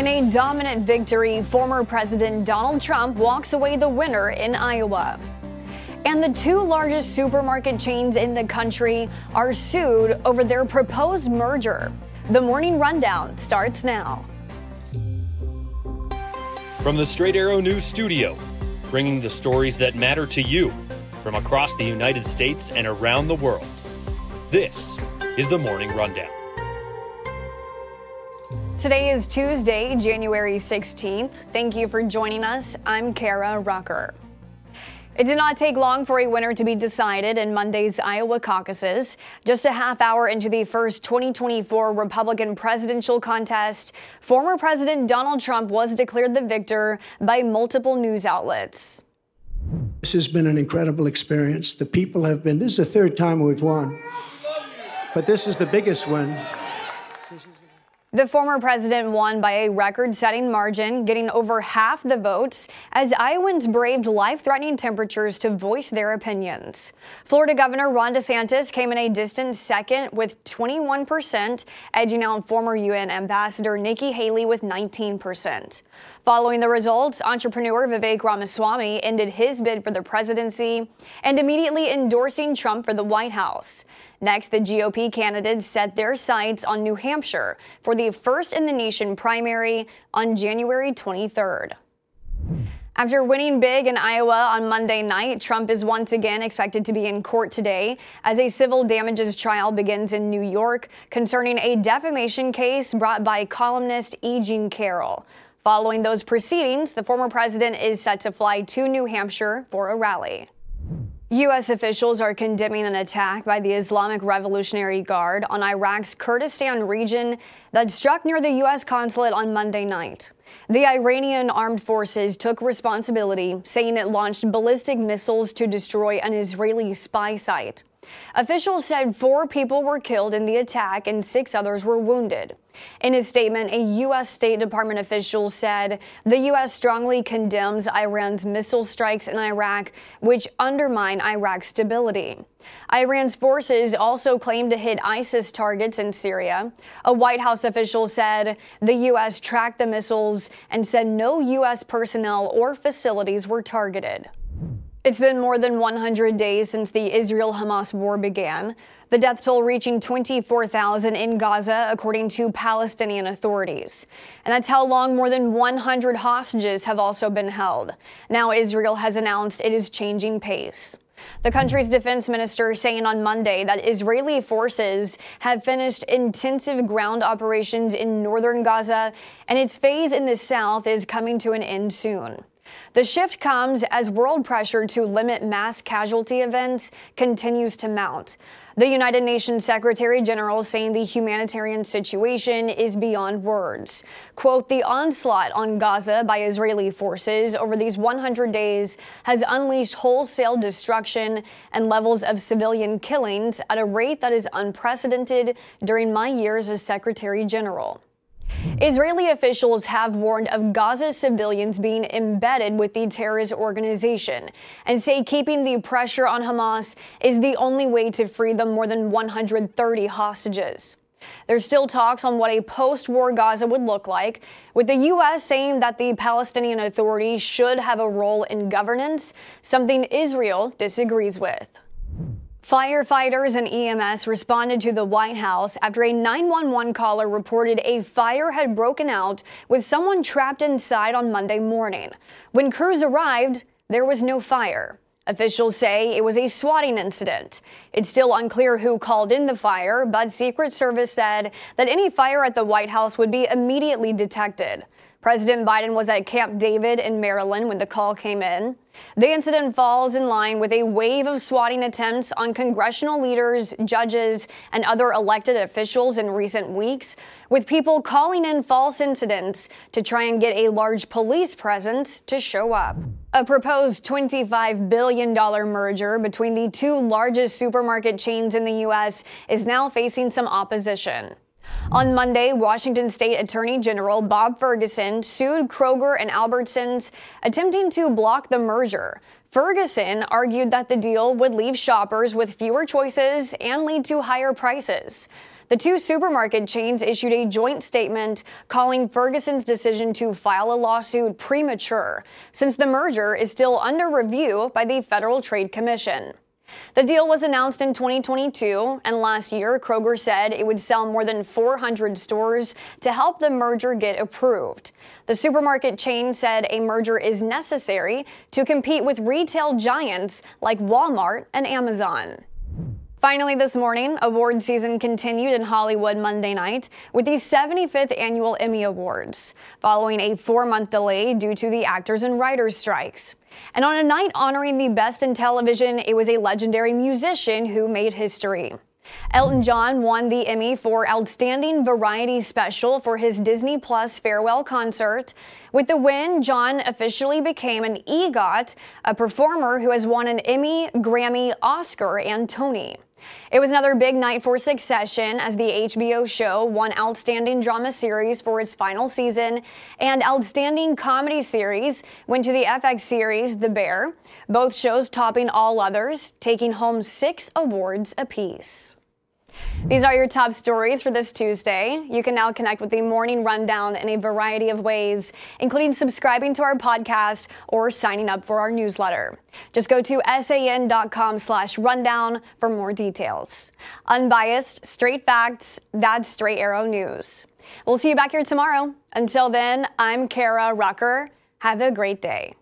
In a dominant victory, former President Donald Trump walks away the winner in Iowa. And the two largest supermarket chains in the country are sued over their proposed merger. The morning rundown starts now. From the Straight Arrow News Studio, bringing the stories that matter to you from across the United States and around the world. This is the Morning Rundown. Today is Tuesday, January 16th. Thank you for joining us. I'm Karah Rucker. It did not take long for a winner to be decided in Monday's Iowa caucuses. Just a half hour into the first 2024 Republican presidential contest, former President Donald Trump was declared the victor by multiple news outlets. This has been an incredible experience. The people have been, this is the third time we've won, but this is the biggest win. The former president won by a record setting margin, getting over half the votes as Iowans braved life threatening temperatures to voice their opinions. Florida Governor Ron DeSantis came in a distant second with 21%, edging out former UN Ambassador Nikki Haley with 19%. Following the results, entrepreneur Vivek Ramaswamy ended his bid for the presidency and immediately endorsing Trump for the White House. Next, the GOP candidates set their sights on New Hampshire for the first in the nation primary on January 23rd. After winning big in Iowa on Monday night, Trump is once again expected to be in court today as a civil damages trial begins in New York concerning a defamation case brought by columnist E. Jean Carroll. Following those proceedings, the former president is set to fly to New Hampshire for a rally. U.S. officials are condemning an attack by the Islamic Revolutionary Guard on Iraq's Kurdistan region that struck near the U.S. consulate on Monday night. The Iranian armed forces took responsibility, saying it launched ballistic missiles to destroy an Israeli spy site. Officials said four people were killed in the attack and six others were wounded. In a statement, a U.S. State Department official said the U.S. strongly condemns Iran's missile strikes in Iraq, which undermine Iraq's stability. Iran's forces also claimed to hit ISIS targets in Syria. A White House official said the U.S. tracked the missiles and said no U.S. personnel or facilities were targeted. It's been more than 100 days since the Israel Hamas war began, the death toll reaching 24,000 in Gaza, according to Palestinian authorities. And that's how long more than 100 hostages have also been held. Now, Israel has announced it is changing pace. The country's defense minister saying on Monday that Israeli forces have finished intensive ground operations in northern Gaza and its phase in the south is coming to an end soon. The shift comes as world pressure to limit mass casualty events continues to mount. The United Nations Secretary General saying the humanitarian situation is beyond words. Quote, the onslaught on Gaza by Israeli forces over these 100 days has unleashed wholesale destruction and levels of civilian killings at a rate that is unprecedented during my years as Secretary General. Israeli officials have warned of Gaza civilians being embedded with the terrorist organization and say keeping the pressure on Hamas is the only way to free the more than 130 hostages. There's still talks on what a post war Gaza would look like, with the U.S. saying that the Palestinian Authority should have a role in governance, something Israel disagrees with. Firefighters and EMS responded to the White House after a 911 caller reported a fire had broken out with someone trapped inside on Monday morning. When crews arrived, there was no fire. Officials say it was a swatting incident. It's still unclear who called in the fire, but Secret Service said that any fire at the White House would be immediately detected. President Biden was at Camp David in Maryland when the call came in. The incident falls in line with a wave of swatting attempts on congressional leaders, judges, and other elected officials in recent weeks, with people calling in false incidents to try and get a large police presence to show up. A proposed $25 billion merger between the two largest supermarket chains in the U.S. is now facing some opposition. On Monday, Washington State Attorney General Bob Ferguson sued Kroger and Albertsons, attempting to block the merger. Ferguson argued that the deal would leave shoppers with fewer choices and lead to higher prices. The two supermarket chains issued a joint statement calling Ferguson's decision to file a lawsuit premature, since the merger is still under review by the Federal Trade Commission. The deal was announced in 2022, and last year, Kroger said it would sell more than 400 stores to help the merger get approved. The supermarket chain said a merger is necessary to compete with retail giants like Walmart and Amazon. Finally, this morning, award season continued in Hollywood Monday night with the 75th annual Emmy Awards, following a four month delay due to the actors and writers strikes. And on a night honoring the best in television, it was a legendary musician who made history. Elton John won the Emmy for Outstanding Variety Special for his Disney Plus farewell concert. With the win, John officially became an EGOT, a performer who has won an Emmy, Grammy, Oscar, and Tony. It was another big night for Succession as the HBO show won Outstanding Drama Series for its final season and Outstanding Comedy Series went to the FX series The Bear, both shows topping all others, taking home six awards apiece. These are your top stories for this Tuesday. You can now connect with the morning rundown in a variety of ways, including subscribing to our podcast or signing up for our newsletter. Just go to san.com slash rundown for more details. Unbiased, straight facts, that's Straight Arrow News. We'll see you back here tomorrow. Until then, I'm Karah Rucker. Have a great day.